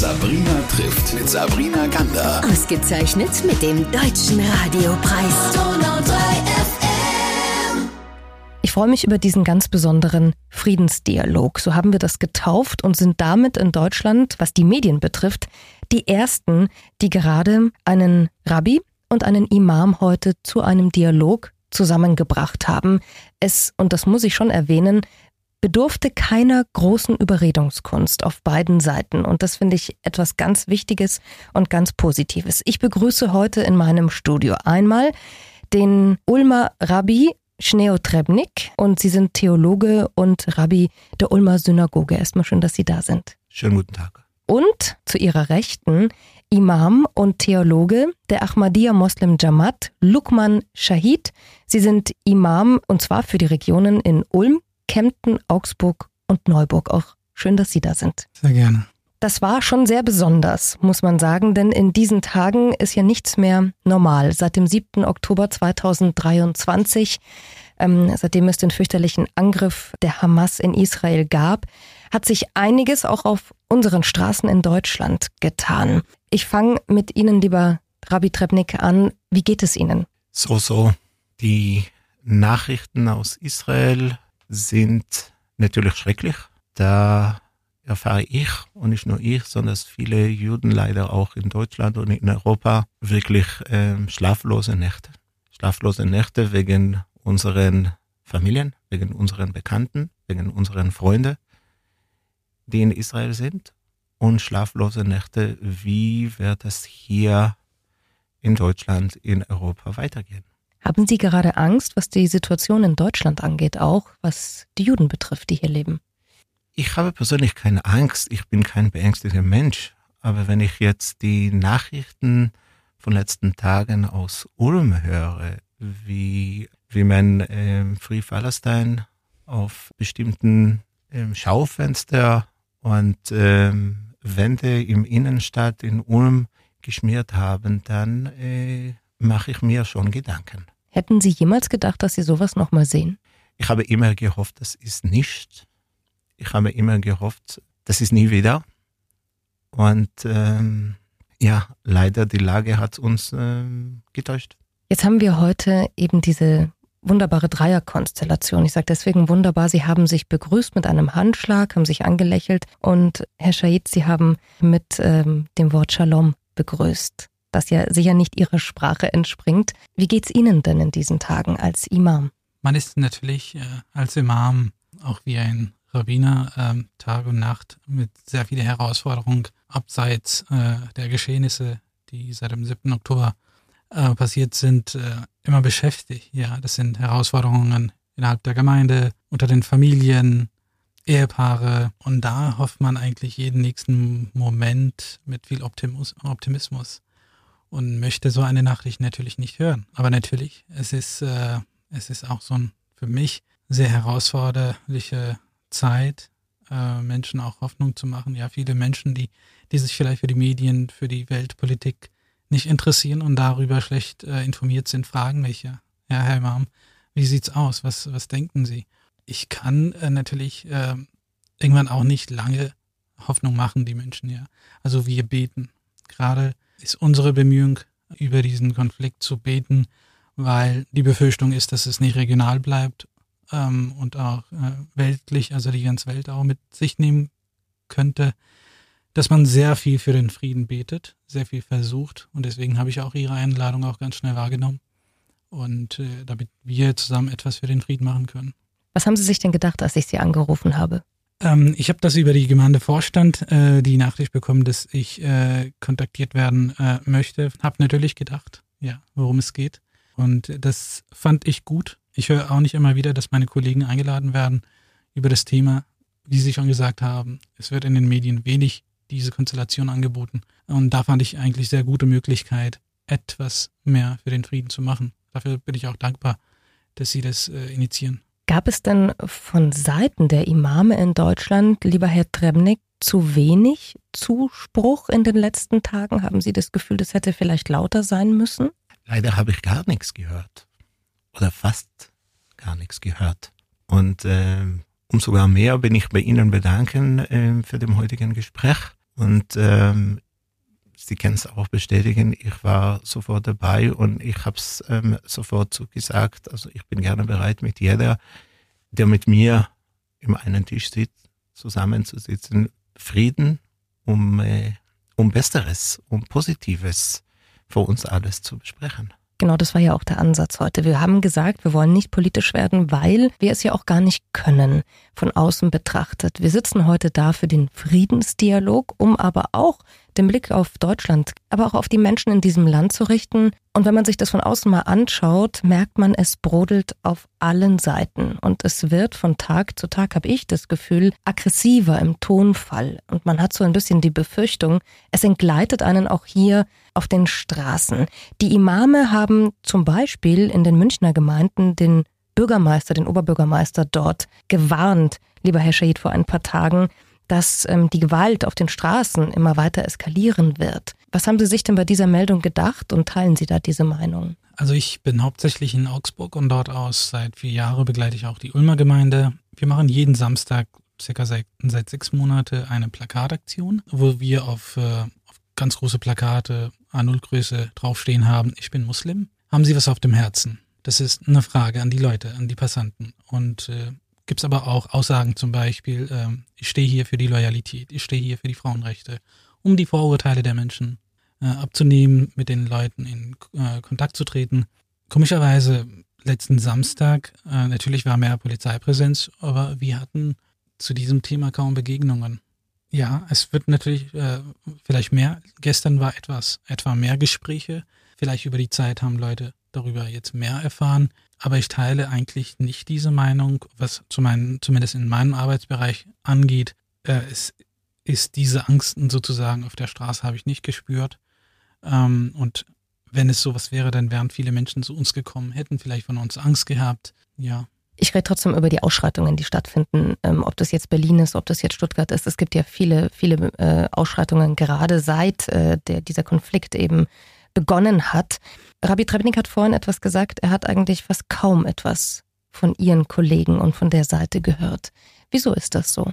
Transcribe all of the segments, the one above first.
Sabrina trifft mit Sabrina Gander. Ausgezeichnet mit dem Deutschen Radiopreis. Donau 3 FM. Ich freue mich über diesen ganz besonderen Friedensdialog. So haben wir das getauft und sind damit in Deutschland, was die Medien betrifft, die ersten, die gerade einen Rabbi und einen Imam heute zu einem Dialog zusammengebracht haben. Es, und das muss ich schon erwähnen, bedurfte keiner großen Überredungskunst auf beiden Seiten. Und das finde ich etwas ganz Wichtiges und ganz Positives. Ich begrüße heute in meinem Studio einmal den Ulmer Rabbi Schneo Trebnik und Sie sind Theologe und Rabbi der Ulmer Synagoge. Erstmal schön, dass Sie da sind. Schönen guten Tag. Und zu Ihrer Rechten Imam und Theologe der Ahmadiyya Moslem Jamaat, Lukman Shahid. Sie sind Imam und zwar für die Regionen in Ulm, Kempten, Augsburg und Neuburg. Auch schön, dass Sie da sind. Sehr gerne. Das war schon sehr besonders, muss man sagen, denn in diesen Tagen ist ja nichts mehr normal. Seit dem 7. Oktober 2023, ähm, seitdem es den fürchterlichen Angriff der Hamas in Israel gab, hat sich einiges auch auf unseren Straßen in Deutschland getan. Ich fange mit Ihnen, lieber Rabbi Trebnik, an. Wie geht es Ihnen? So, so. Die Nachrichten aus Israel sind natürlich schrecklich. Da erfahre ich, und nicht nur ich, sondern viele Juden leider auch in Deutschland und in Europa, wirklich ähm, schlaflose Nächte. Schlaflose Nächte wegen unseren Familien, wegen unseren Bekannten, wegen unseren Freunden, die in Israel sind. Und schlaflose Nächte, wie wird es hier in Deutschland, in Europa weitergehen? Haben Sie gerade Angst, was die Situation in Deutschland angeht, auch was die Juden betrifft, die hier leben? Ich habe persönlich keine Angst. Ich bin kein beängstigter Mensch. Aber wenn ich jetzt die Nachrichten von letzten Tagen aus Ulm höre, wie, wie man ähm, Free Palestine auf bestimmten ähm, Schaufenster und ähm, Wände im Innenstadt in Ulm geschmiert haben, dann äh, mache ich mir schon Gedanken. Hätten Sie jemals gedacht, dass Sie sowas nochmal sehen? Ich habe immer gehofft, das ist nicht. Ich habe immer gehofft, das ist nie wieder. Und ähm, ja, leider die Lage hat uns ähm, getäuscht. Jetzt haben wir heute eben diese wunderbare Dreierkonstellation. Ich sage deswegen wunderbar, Sie haben sich begrüßt mit einem Handschlag, haben sich angelächelt und Herr Shahid, Sie haben mit ähm, dem Wort Shalom begrüßt das ja sicher nicht Ihrer Sprache entspringt. Wie geht's Ihnen denn in diesen Tagen als Imam? Man ist natürlich äh, als Imam auch wie ein Rabbiner äh, Tag und Nacht mit sehr vielen Herausforderungen abseits äh, der Geschehnisse, die seit dem 7. Oktober äh, passiert sind, äh, immer beschäftigt. Ja, das sind Herausforderungen innerhalb der Gemeinde, unter den Familien, Ehepaare. Und da hofft man eigentlich jeden nächsten Moment mit viel Optimismus und möchte so eine Nachricht natürlich nicht hören. Aber natürlich, es ist, äh, es ist auch so ein für mich sehr herausforderliche Zeit, äh, Menschen auch Hoffnung zu machen. Ja, viele Menschen, die, die sich vielleicht für die Medien, für die Weltpolitik nicht interessieren und darüber schlecht äh, informiert sind, fragen mich ja, ja, Herr Imam, wie sieht's aus? Was, was denken Sie? Ich kann äh, natürlich äh, irgendwann auch nicht lange Hoffnung machen, die Menschen, ja. Also wir beten. Gerade ist unsere Bemühung, über diesen Konflikt zu beten, weil die Befürchtung ist, dass es nicht regional bleibt ähm, und auch äh, weltlich, also die ganze Welt auch mit sich nehmen könnte, dass man sehr viel für den Frieden betet, sehr viel versucht und deswegen habe ich auch Ihre Einladung auch ganz schnell wahrgenommen und äh, damit wir zusammen etwas für den Frieden machen können. Was haben Sie sich denn gedacht, als ich Sie angerufen habe? Ähm, ich habe das über die Gemeindevorstand äh, die Nachricht bekommen, dass ich äh, kontaktiert werden äh, möchte. Hab natürlich gedacht, ja, worum es geht. Und das fand ich gut. Ich höre auch nicht immer wieder, dass meine Kollegen eingeladen werden über das Thema. Wie Sie schon gesagt haben, es wird in den Medien wenig diese Konstellation angeboten. Und da fand ich eigentlich sehr gute Möglichkeit, etwas mehr für den Frieden zu machen. Dafür bin ich auch dankbar, dass Sie das äh, initiieren. Gab es denn von Seiten der Imame in Deutschland, lieber Herr Trebnik, zu wenig Zuspruch in den letzten Tagen? Haben Sie das Gefühl, das hätte vielleicht lauter sein müssen? Leider habe ich gar nichts gehört. Oder fast gar nichts gehört. Und äh, umso mehr bin ich bei Ihnen bedanken äh, für den heutigen Gespräch. Und ähm, Sie können es auch bestätigen, ich war sofort dabei und ich habe es ähm, sofort zugesagt. Also ich bin gerne bereit, mit jeder, der mit mir im einen Tisch sitzt, zusammenzusitzen. Frieden, um, äh, um Besseres, um Positives für uns alles zu besprechen. Genau, das war ja auch der Ansatz heute. Wir haben gesagt, wir wollen nicht politisch werden, weil wir es ja auch gar nicht können, von außen betrachtet. Wir sitzen heute da für den Friedensdialog, um aber auch den Blick auf Deutschland, aber auch auf die Menschen in diesem Land zu richten. Und wenn man sich das von außen mal anschaut, merkt man, es brodelt auf allen Seiten. Und es wird von Tag zu Tag, habe ich das Gefühl, aggressiver im Tonfall. Und man hat so ein bisschen die Befürchtung, es entgleitet einen auch hier auf den Straßen. Die Imame haben zum Beispiel in den Münchner Gemeinden den Bürgermeister, den Oberbürgermeister dort gewarnt, lieber Herr Schahid, vor ein paar Tagen, dass ähm, die Gewalt auf den Straßen immer weiter eskalieren wird. Was haben Sie sich denn bei dieser Meldung gedacht und teilen Sie da diese Meinung? Also ich bin hauptsächlich in Augsburg und dort aus seit vier Jahren begleite ich auch die Ulmer Gemeinde. Wir machen jeden Samstag circa seit, seit sechs Monate eine Plakataktion, wo wir auf, äh, auf ganz große Plakate A0-Größe draufstehen haben, ich bin Muslim. Haben Sie was auf dem Herzen? Das ist eine Frage an die Leute, an die Passanten. Und äh, gibt es aber auch Aussagen zum Beispiel, ähm, ich stehe hier für die Loyalität, ich stehe hier für die Frauenrechte, um die Vorurteile der Menschen äh, abzunehmen, mit den Leuten in äh, Kontakt zu treten. Komischerweise letzten Samstag, äh, natürlich war mehr Polizeipräsenz, aber wir hatten zu diesem Thema kaum Begegnungen. Ja, es wird natürlich äh, vielleicht mehr. Gestern war etwas, etwa mehr Gespräche. Vielleicht über die Zeit haben Leute darüber jetzt mehr erfahren. Aber ich teile eigentlich nicht diese Meinung, was zu meinen, zumindest in meinem Arbeitsbereich angeht. Äh, es ist diese Angst sozusagen auf der Straße habe ich nicht gespürt. Ähm, und wenn es sowas wäre, dann wären viele Menschen zu uns gekommen, hätten vielleicht von uns Angst gehabt. Ja. Ich rede trotzdem über die Ausschreitungen, die stattfinden. Ähm, ob das jetzt Berlin ist, ob das jetzt Stuttgart ist. Es gibt ja viele, viele äh, Ausschreitungen, gerade seit äh, der, dieser Konflikt eben begonnen hat. Rabbi Trebnik hat vorhin etwas gesagt, er hat eigentlich fast kaum etwas von ihren Kollegen und von der Seite gehört. Wieso ist das so?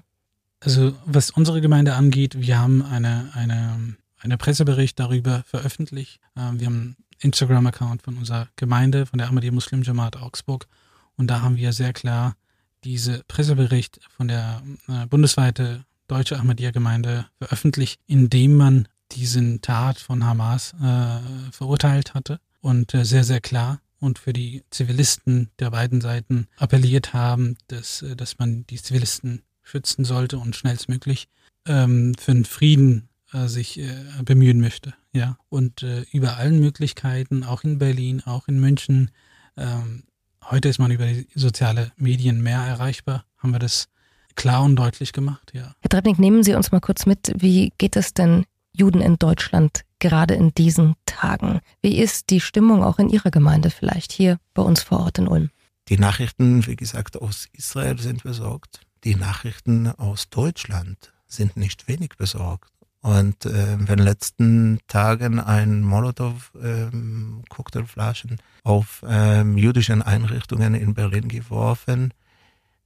Also was unsere Gemeinde angeht, wir haben eine, eine, eine Pressebericht darüber veröffentlicht. Ähm, wir haben einen Instagram-Account von unserer Gemeinde, von der Ahmadiyya Muslim Jamaat Augsburg. Und da haben wir sehr klar diese Pressebericht von der äh, bundesweite deutsche Ahmadiyya-Gemeinde veröffentlicht, indem man diesen Tat von Hamas äh, verurteilt hatte und äh, sehr, sehr klar und für die Zivilisten der beiden Seiten appelliert haben, dass, äh, dass man die Zivilisten schützen sollte und schnellstmöglich ähm, für den Frieden äh, sich äh, bemühen möchte. Ja, und äh, über allen Möglichkeiten, auch in Berlin, auch in München. Ähm, heute ist man über die soziale Medien mehr erreichbar. Haben wir das klar und deutlich gemacht, ja. Herr Trebnik, nehmen Sie uns mal kurz mit. Wie geht es denn Juden in Deutschland gerade in diesen Tagen? Wie ist die Stimmung auch in Ihrer Gemeinde vielleicht hier bei uns vor Ort in Ulm? Die Nachrichten, wie gesagt, aus Israel sind besorgt. Die Nachrichten aus Deutschland sind nicht wenig besorgt. Und äh, in den letzten Tagen ein Molotow-Cocktailflaschen ähm, auf ähm, jüdischen Einrichtungen in Berlin geworfen,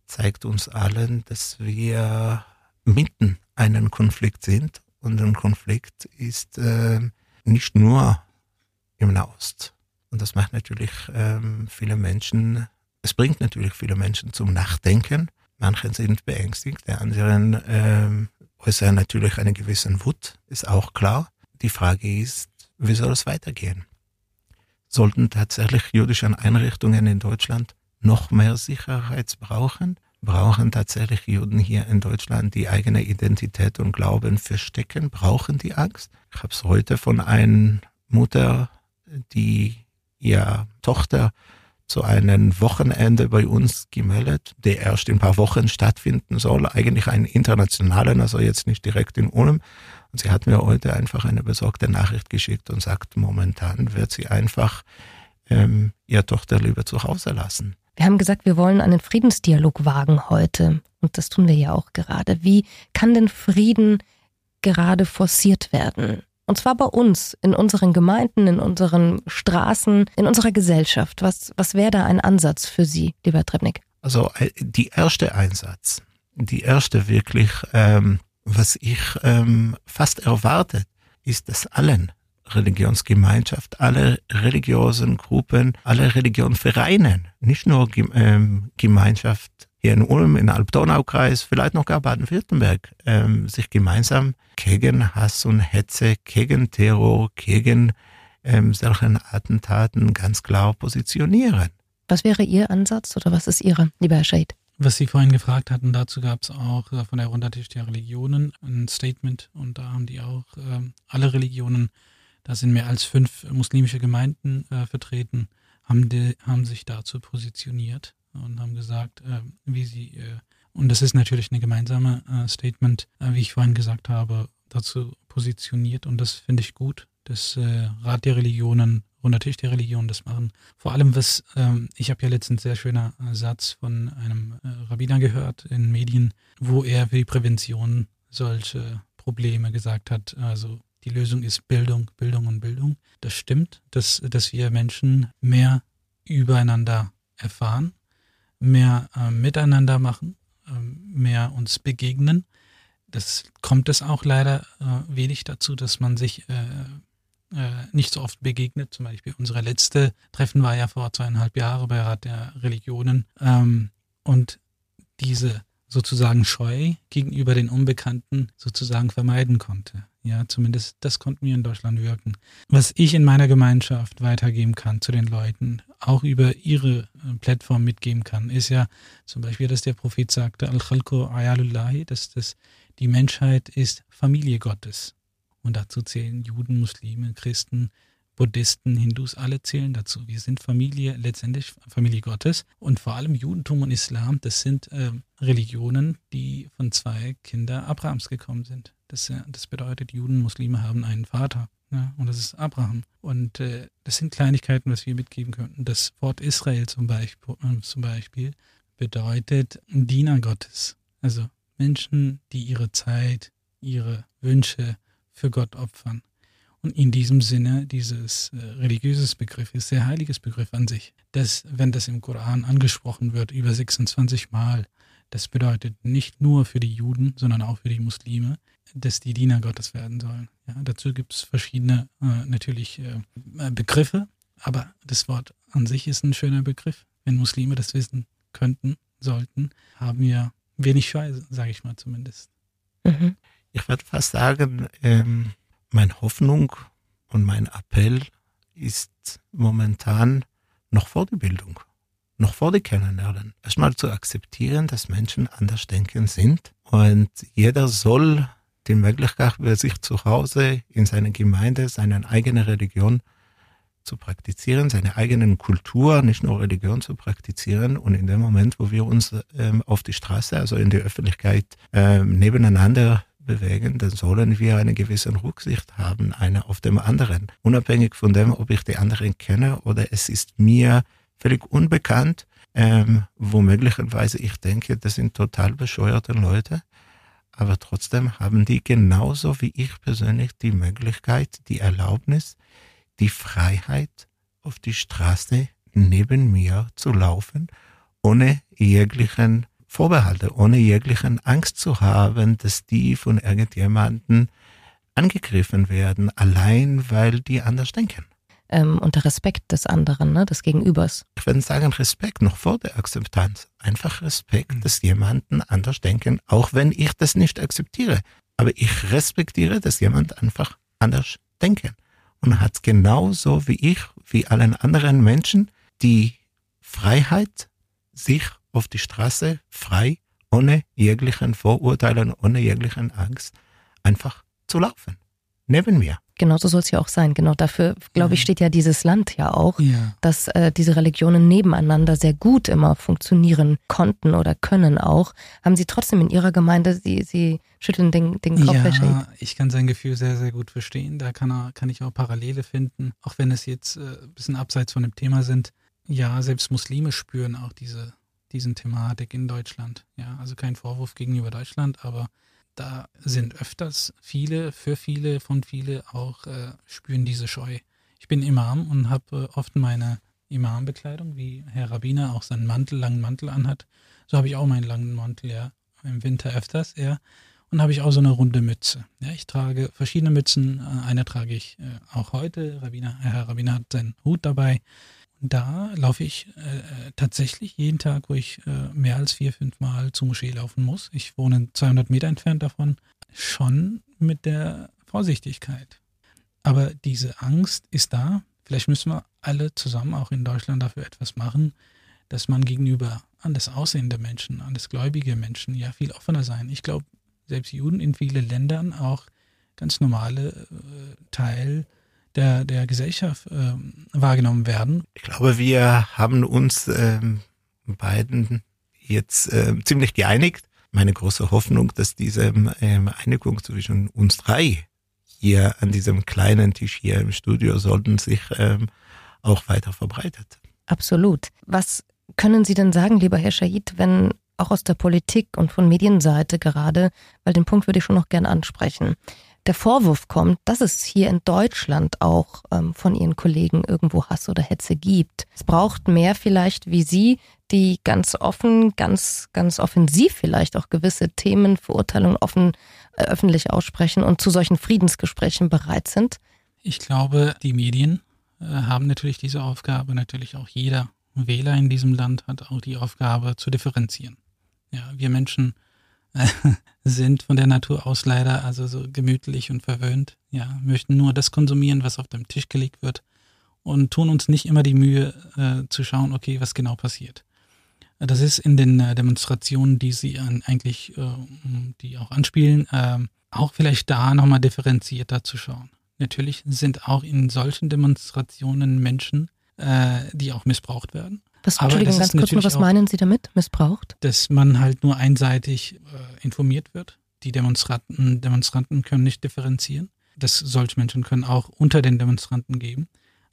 zeigt uns allen, dass wir mitten einen Konflikt sind und ein Konflikt ist äh, nicht nur im Nahost. Und das macht natürlich ähm, viele Menschen, es bringt natürlich viele Menschen zum Nachdenken. Manche sind beängstigt, der anderen ähm, äußern natürlich einen gewissen Wut, ist auch klar. Die Frage ist, wie soll es weitergehen? Sollten tatsächlich jüdische Einrichtungen in Deutschland noch mehr Sicherheit brauchen? Brauchen tatsächlich Juden hier in Deutschland die eigene Identität und Glauben verstecken, brauchen die Angst. Ich habe es heute von einer Mutter, die ihre Tochter zu einem Wochenende bei uns gemeldet, der erst in ein paar Wochen stattfinden soll, eigentlich einen internationalen, also jetzt nicht direkt in Ulm. Und sie hat mir heute einfach eine besorgte Nachricht geschickt und sagt, momentan wird sie einfach ähm, ihre Tochter lieber zu Hause lassen. Wir haben gesagt, wir wollen einen Friedensdialog wagen heute. Und das tun wir ja auch gerade. Wie kann denn Frieden gerade forciert werden? Und zwar bei uns, in unseren Gemeinden, in unseren Straßen, in unserer Gesellschaft. Was, was wäre da ein Ansatz für Sie, lieber Trebnik? Also äh, die erste Einsatz, die erste wirklich ähm, Was ich ähm, fast erwartet, ist, dass allen Religionsgemeinschaft, alle religiösen Gruppen, alle Religionvereine, nicht nur ähm, Gemeinschaft hier in Ulm, in Alb-Donau-Kreis, vielleicht noch gar Baden-Württemberg, ähm, sich gemeinsam gegen Hass und Hetze, gegen Terror, gegen ähm, solchen Attentaten ganz klar positionieren. Was wäre Ihr Ansatz oder was ist Ihre, lieber Herr Scheid? Was Sie vorhin gefragt hatten, dazu gab es auch äh, von der Runtertisch der Religionen ein Statement und da haben die auch äh, alle Religionen, da sind mehr als fünf muslimische Gemeinden äh, vertreten, haben, die, haben sich dazu positioniert und haben gesagt, äh, wie sie, äh, und das ist natürlich eine gemeinsame äh, Statement, äh, wie ich vorhin gesagt habe, dazu positioniert und das finde ich gut. Das äh, Rat der Religionen, runder Tisch der Religionen das machen. Vor allem, was, ähm, ich habe ja letztens sehr schöner Satz von einem Rabbiner gehört in Medien, wo er für die Prävention solche Probleme gesagt hat, also die Lösung ist Bildung, Bildung und Bildung. Das stimmt, dass, dass wir Menschen mehr übereinander erfahren mehr äh, miteinander machen, äh, mehr uns begegnen. Das kommt es auch leider äh, wenig dazu, dass man sich äh, äh, nicht so oft begegnet. Zum Beispiel unsere letzte Treffen war ja vor zweieinhalb Jahren bei Rat der Religionen. Ähm, und diese sozusagen Scheu gegenüber den Unbekannten sozusagen vermeiden konnte. Ja, zumindest das konnten wir in Deutschland wirken. Was ich in meiner Gemeinschaft weitergeben kann zu den Leuten, auch über ihre äh, Plattform mitgeben kann, ist ja zum Beispiel, dass der Prophet sagte, Al-Khalqu ayalullahi, dass das, die Menschheit ist Familie Gottes. Und dazu zählen Juden, Muslime, Christen, Buddhisten, Hindus, alle zählen dazu. Wir sind Familie, letztendlich Familie Gottes. Und vor allem Judentum und Islam, das sind äh, Religionen, die von zwei Kindern Abrahams gekommen sind. Das, äh, das bedeutet, Juden, Muslime haben einen Vater. Ja, und das ist Abraham. Und äh, das sind Kleinigkeiten, was wir mitgeben könnten. Das Wort Israel zum Beispiel, äh, zum Beispiel bedeutet Diener Gottes. Also Menschen, die ihre Zeit, ihre Wünsche für Gott opfern. Und in diesem Sinne, dieses äh, religiöses Begriff ist sehr heiliges Begriff an sich. Das, wenn das im Koran angesprochen wird, über 26 Mal, das bedeutet nicht nur für die Juden, sondern auch für die Muslime, dass die Diener Gottes werden sollen. Ja, dazu gibt es verschiedene äh, natürlich äh, Begriffe, aber das Wort an sich ist ein schöner Begriff. Wenn Muslime das wissen könnten, sollten, haben wir wenig Scheu, sage ich mal zumindest. Mhm. Ich würde fast sagen, ähm, meine Hoffnung und mein Appell ist momentan noch vor der Bildung noch vor die Kennenlernen. Erstmal zu akzeptieren, dass Menschen anders denken sind und jeder soll die Möglichkeit bei sich zu Hause, in seiner Gemeinde, seine eigene Religion zu praktizieren, seine eigenen Kultur, nicht nur Religion zu praktizieren. Und in dem Moment, wo wir uns ähm, auf die Straße, also in der Öffentlichkeit, ähm, nebeneinander bewegen, dann sollen wir eine gewisse Rücksicht haben, einer auf dem anderen. Unabhängig von dem, ob ich die anderen kenne oder es ist mir völlig unbekannt, ähm, wo möglicherweise ich denke, das sind total bescheuerte Leute, aber trotzdem haben die genauso wie ich persönlich die Möglichkeit, die Erlaubnis, die Freiheit, auf die Straße neben mir zu laufen, ohne jeglichen Vorbehalte, ohne jeglichen Angst zu haben, dass die von irgendjemanden angegriffen werden, allein weil die anders denken ähm, und der Respekt des anderen, ne, des Gegenübers. Ich würde sagen Respekt noch vor der Akzeptanz. Einfach Respekt, mhm. dass jemanden anders denken, auch wenn ich das nicht akzeptiere. Aber ich respektiere, dass jemand einfach anders denken und hat genauso wie ich, wie allen anderen Menschen, die Freiheit, sich auf die Straße frei, ohne jeglichen Vorurteilen, ohne jeglichen Angst, einfach zu laufen. Neben mir. Genau so soll es ja auch sein. Genau dafür, glaube ich, steht ja dieses Land ja auch, ja. dass äh, diese Religionen nebeneinander sehr gut immer funktionieren konnten oder können auch. Haben Sie trotzdem in Ihrer Gemeinde, Sie, Sie schütteln den, den Kopf, Ja, ich kann sein Gefühl sehr, sehr gut verstehen. Da kann, er, kann ich auch Parallele finden, auch wenn es jetzt äh, ein bisschen abseits von dem Thema sind. Ja, selbst Muslime spüren auch diese, diesen Thematik in Deutschland. Ja, also kein Vorwurf gegenüber Deutschland, aber da sind öfters viele, für viele, von viele auch äh, spüren diese Scheu. Ich bin Imam und habe äh, oft meine Imambekleidung, wie Herr Rabbiner auch seinen Mantel, langen Mantel anhat. So habe ich auch meinen langen Mantel, ja, im Winter öfters, ja. Und habe ich auch so eine runde Mütze. Ja, ich trage verschiedene Mützen. Eine trage ich äh, auch heute. Rabbiner, Herr Rabbiner hat seinen Hut dabei. Da laufe ich äh, tatsächlich jeden Tag, wo ich äh, mehr als vier, fünf Mal zur Moschee laufen muss. Ich wohne 200 Meter entfernt davon. Schon mit der Vorsichtigkeit. Aber diese Angst ist da. Vielleicht müssen wir alle zusammen auch in Deutschland dafür etwas machen, dass man gegenüber anders aussehende Menschen, anders gläubige Menschen ja viel offener sein. Ich glaube, selbst Juden in vielen Ländern auch ganz normale äh, Teil der, der Gesellschaft äh, wahrgenommen werden. Ich glaube, wir haben uns ähm, beiden jetzt äh, ziemlich geeinigt. Meine große Hoffnung, dass diese ähm, Einigung zwischen uns drei hier an diesem kleinen Tisch hier im Studio sollten sich ähm, auch weiter verbreitet. Absolut. Was können Sie denn sagen, lieber Herr Schahid, wenn auch aus der Politik und von Medienseite gerade, weil den Punkt würde ich schon noch gern ansprechen, der Vorwurf kommt, dass es hier in Deutschland auch ähm, von Ihren Kollegen irgendwo Hass oder Hetze gibt. Es braucht mehr vielleicht wie Sie, die ganz offen, ganz, ganz offensiv vielleicht auch gewisse Themen, Verurteilungen offen äh, öffentlich aussprechen und zu solchen Friedensgesprächen bereit sind. Ich glaube, die Medien äh, haben natürlich diese Aufgabe, natürlich auch jeder Wähler in diesem Land hat auch die Aufgabe zu differenzieren. Ja, wir Menschen sind von der Natur aus leider also so gemütlich und verwöhnt. Ja, möchten nur das konsumieren, was auf dem Tisch gelegt wird und tun uns nicht immer die Mühe äh, zu schauen, okay, was genau passiert. Das ist in den äh, Demonstrationen, die sie an, eigentlich, äh, die auch anspielen, äh, auch vielleicht da nochmal differenzierter zu schauen. Natürlich sind auch in solchen Demonstrationen Menschen, äh, die auch missbraucht werden. Was, Entschuldigung, ganz kurz nur, was meinen Sie damit, missbraucht? Dass man halt nur einseitig äh, informiert wird. Die Demonstranten, Demonstranten können nicht differenzieren. Das solche Menschen können auch unter den Demonstranten geben.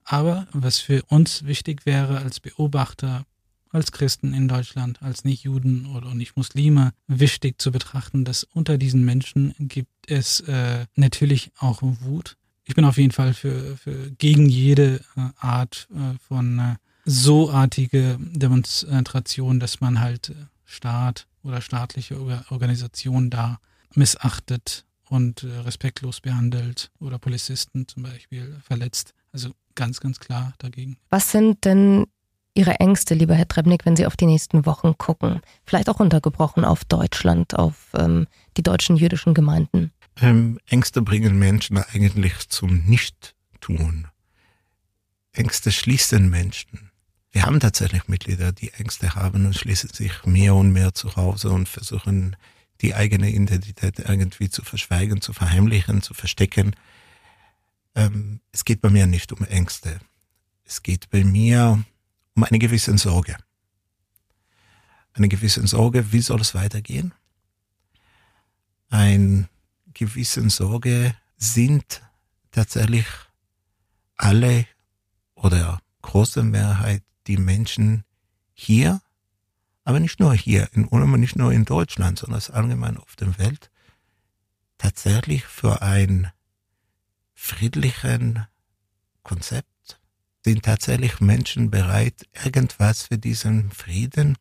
Aber was für uns wichtig wäre als Beobachter, als Christen in Deutschland, als Nicht-Juden oder Nicht-Muslime, wichtig zu betrachten, dass unter diesen Menschen gibt es äh, natürlich auch Wut. Ich bin auf jeden Fall für, für gegen jede äh, Art äh, von äh, so artige Demonstration, dass man halt äh, Staat oder staatliche Organisationen da missachtet und äh, respektlos behandelt oder Polizisten zum Beispiel verletzt. Also ganz, ganz klar dagegen. Was sind denn Ihre Ängste, lieber Herr Trebnik, wenn Sie auf die nächsten Wochen gucken? Vielleicht auch untergebrochen auf Deutschland, auf ähm, die deutschen jüdischen Gemeinden? Ähm, Ängste bringen Menschen eigentlich zum Nichttun. Ängste schließen Menschen. Wir haben tatsächlich Mitglieder, die Ängste haben und schließen sich mehr und mehr zu Hause und versuchen, die eigene Identität irgendwie zu verschweigen, zu verheimlichen, zu verstecken. Ähm, es geht bei mir nicht um Ängste. Es geht bei mir um eine gewisse Sorge. Eine gewisse Sorge, wie soll es weitergehen? Ein gewissen Sorge sind tatsächlich alle oder große Mehrheit die Menschen hier, aber nicht nur hier, in, nicht nur in Deutschland, sondern allgemein auf der Welt, tatsächlich für ein friedlichen Konzept sind tatsächlich Menschen bereit, irgendwas für diesen Frieden,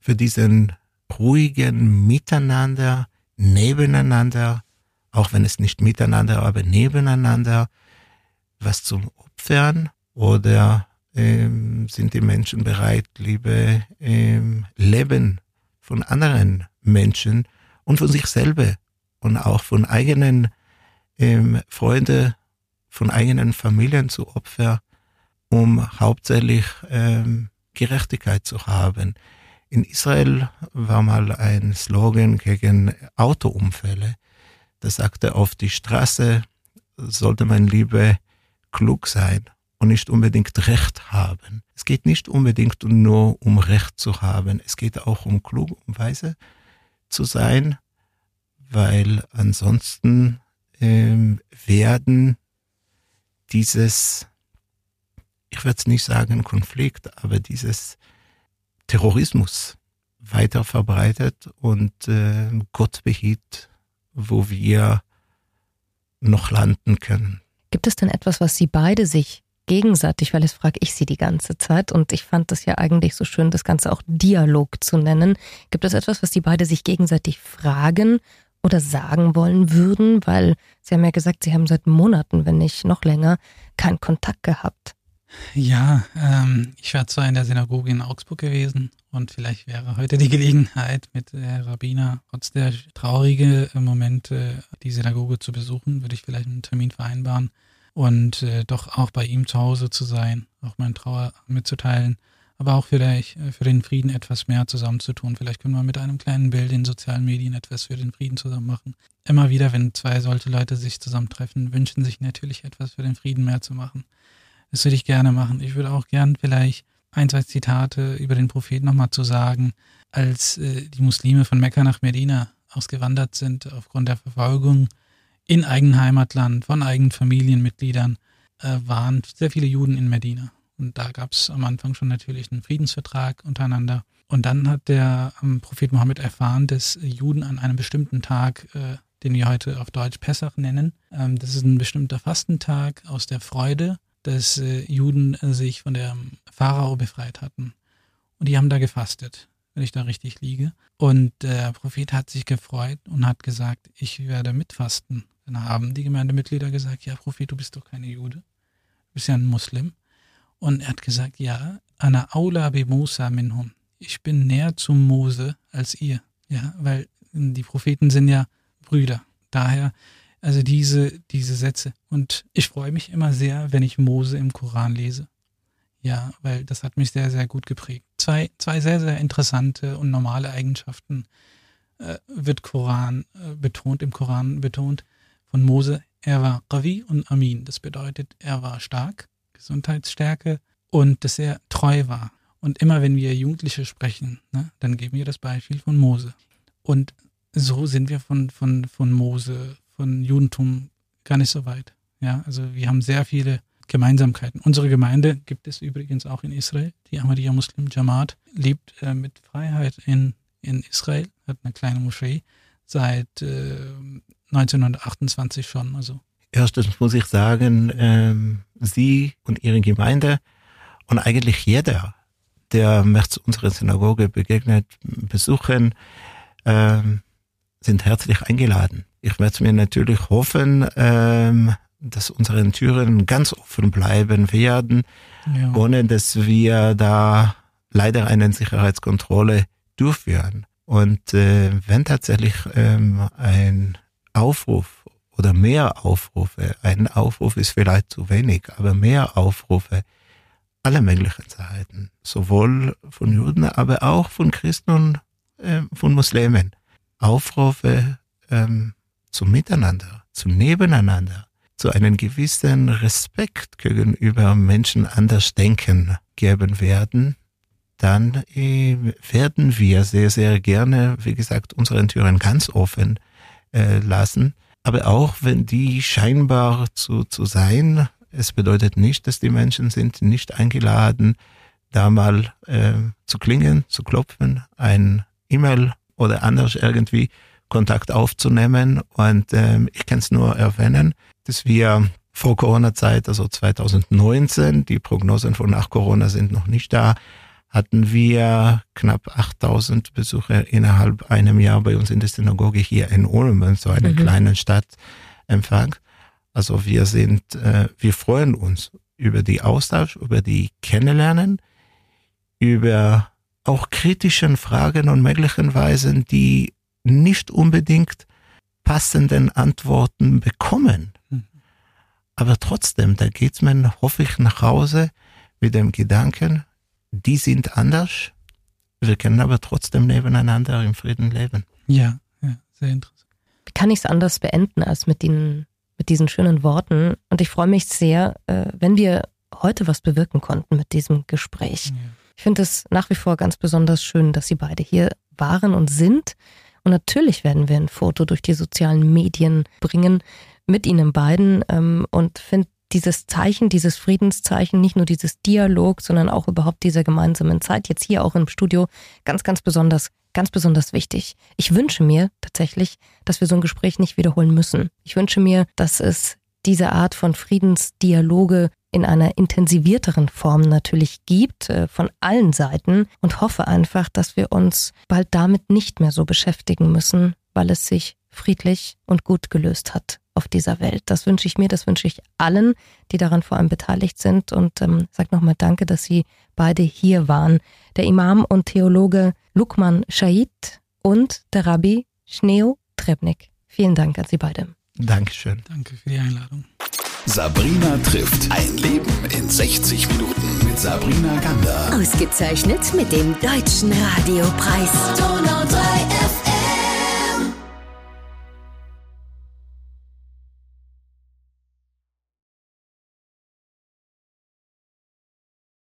für diesen ruhigen Miteinander, nebeneinander, auch wenn es nicht miteinander, aber nebeneinander, was zum Opfern oder ähm, sind die Menschen bereit, liebe ähm, Leben von anderen Menschen und von sich selber und auch von eigenen ähm, Freunden, von eigenen Familien zu opfern, um hauptsächlich ähm, Gerechtigkeit zu haben. In Israel war mal ein Slogan gegen Autounfälle. Da sagte, auf die Straße sollte man lieber klug sein und nicht unbedingt Recht haben. Es geht nicht unbedingt nur um Recht zu haben, es geht auch um klug und weise zu sein, weil ansonsten ähm, werden dieses, ich werde es nicht sagen Konflikt, aber dieses Terrorismus weiter verbreitet und äh, Gott behielt, wo wir noch landen können. Gibt es denn etwas, was Sie beide sich gegenseitig, weil das frage ich sie die ganze Zeit und ich fand das ja eigentlich so schön, das Ganze auch Dialog zu nennen. Gibt es etwas, was die beide sich gegenseitig fragen oder sagen wollen würden? Weil Sie haben ja gesagt, Sie haben seit Monaten, wenn nicht noch länger, keinen Kontakt gehabt. Ja, ähm, ich war zwar in der Synagoge in Augsburg gewesen und vielleicht wäre heute die Gelegenheit, mit Herr Rabbiner trotz der traurigen Momente die Synagoge zu besuchen, würde ich vielleicht einen Termin vereinbaren und äh, doch auch bei ihm zu Hause zu sein, auch meine Trauer mitzuteilen, aber auch vielleicht äh, für den Frieden etwas mehr zusammenzutun. Vielleicht können wir mit einem kleinen Bild in sozialen Medien etwas für den Frieden zusammen machen. Immer wieder, wenn zwei solche Leute sich zusammentreffen, wünschen sich natürlich etwas für den Frieden mehr zu machen. Das würde ich gerne machen. Ich würde auch gern vielleicht ein, zwei Zitate über den Propheten nochmal zu sagen, als äh, die Muslime von Mekka nach Medina ausgewandert sind aufgrund der Verfolgung in eigenem Heimatland von eigenen Familienmitgliedern, äh, waren sehr viele Juden in Medina. Und da gab es am Anfang schon natürlich einen Friedensvertrag untereinander. Und dann hat der ähm, Prophet Mohammed erfahren, dass Juden an einem bestimmten Tag, äh, den wir heute auf Deutsch Pessach nennen, ähm, das ist ein bestimmter Fastentag aus der Freude, dass äh, Juden äh, sich von der Pharao befreit hatten. Und die haben da gefastet, wenn ich da richtig liege. Und der Prophet hat sich gefreut und hat gesagt, ich werde mitfasten. Dann haben die Gemeindemitglieder gesagt, ja Prophet, du bist doch keine Jude, du bist ja ein Muslim. Und er hat gesagt, ja, Ana Aula bi Musa minhum. Ich bin näher zum Mose als ihr. Ja, weil die Propheten sind ja Brüder. Daher also diese, diese Sätze. Und ich freue mich immer sehr, wenn ich Mose im Koran lese. Ja, weil das hat mich sehr, sehr gut geprägt. Zwei, zwei sehr, sehr interessante und normale Eigenschaften äh, wird Koran äh, betont, im Koran betont von Mose. Er war Qavi und Amin. Das bedeutet, er war stark, Gesundheitsstärke und dass er treu war. Und immer wenn wir Jugendliche sprechen, ne, dann geben wir das Beispiel von Mose. Und so sind wir von, von, von Mose von Judentum gar nicht so weit. Ja, also wir haben sehr viele Gemeinsamkeiten. Unsere Gemeinde gibt es übrigens auch in Israel. Die Ahmadiyya Muslim Jamaat lebt äh, mit Freiheit in, in Israel, hat eine kleine Moschee seit äh, 1928 schon. Also. Erstens muss ich sagen, ähm, Sie und Ihre Gemeinde und eigentlich jeder, der zu unserer Synagoge begegnet, besuchen, ähm, sind herzlich eingeladen. Ich werde mir natürlich hoffen, ähm, dass unsere Türen ganz offen bleiben werden, ja. ohne dass wir da leider eine Sicherheitskontrolle durchführen. Und äh, wenn tatsächlich ähm, ein Aufruf oder mehr Aufrufe, ein Aufruf ist vielleicht zu wenig, aber mehr Aufrufe, alle möglichen Seiten, sowohl von Juden, aber auch von Christen und äh, von Muslimen, Aufrufe ähm, zum Miteinander, zum Nebeneinander, zu einem gewissen Respekt gegenüber Menschen anders denken geben werden, dann äh, werden wir sehr, sehr gerne, wie gesagt, unseren Türen ganz offen äh, lassen. Aber auch wenn die scheinbar zu, zu sein, es bedeutet nicht, dass die Menschen sind nicht eingeladen, da mal äh, zu klingen, zu klopfen, ein E-Mail oder anders irgendwie Kontakt aufzunehmen. Und ähm, ich kann es nur erwähnen, dass wir vor Corona-Zeit, also 2019, die Prognosen von nach Corona sind noch nicht da, hatten wir knapp 8000 Besucher innerhalb einem Jahr bei uns in der Synagoge hier in Ulm, so einer mhm. kleinen Stadt Empfang. Also wir sind, äh, wir freuen uns über die Austausch, über die Kennenlernen, über auch kritischen Fragen und möglichen Weisen, die nicht unbedingt passenden Antworten bekommen. Mhm. Aber trotzdem, da geht man, hoffe ich, nach Hause mit dem Gedanken, die sind anders, wir können aber trotzdem nebeneinander im Frieden leben. Ja, ja sehr interessant. Wie kann ich es anders beenden als mit, den, mit diesen schönen Worten? Und ich freue mich sehr, äh, wenn wir heute was bewirken konnten mit diesem Gespräch. Ja. Ich finde es nach wie vor ganz besonders schön, dass Sie beide hier waren und sind. Und natürlich werden wir ein Foto durch die sozialen Medien bringen mit Ihnen beiden ähm, und finde dieses Zeichen, dieses Friedenszeichen, nicht nur dieses Dialog, sondern auch überhaupt dieser gemeinsamen Zeit, jetzt hier auch im Studio, ganz, ganz besonders, ganz besonders wichtig. Ich wünsche mir tatsächlich, dass wir so ein Gespräch nicht wiederholen müssen. Ich wünsche mir, dass es diese Art von Friedensdialoge in einer intensivierteren Form natürlich gibt, äh, von allen Seiten und hoffe einfach, dass wir uns bald damit nicht mehr so beschäftigen müssen, weil es sich friedlich und gut gelöst hat auf dieser Welt. Das wünsche ich mir, das wünsche ich allen, die daran vor allem beteiligt sind. Und ähm, sag nochmal Danke, dass Sie beide hier waren. Der Imam und Theologe Lukman Shahid und der Rabbi Schneo Trebnik. Vielen Dank an Sie beide. Dankeschön. Danke für die Einladung. Sabrina trifft ein Leben in 60 Minuten mit Sabrina Gander. Ausgezeichnet mit dem Deutschen Radiopreis. Donau 3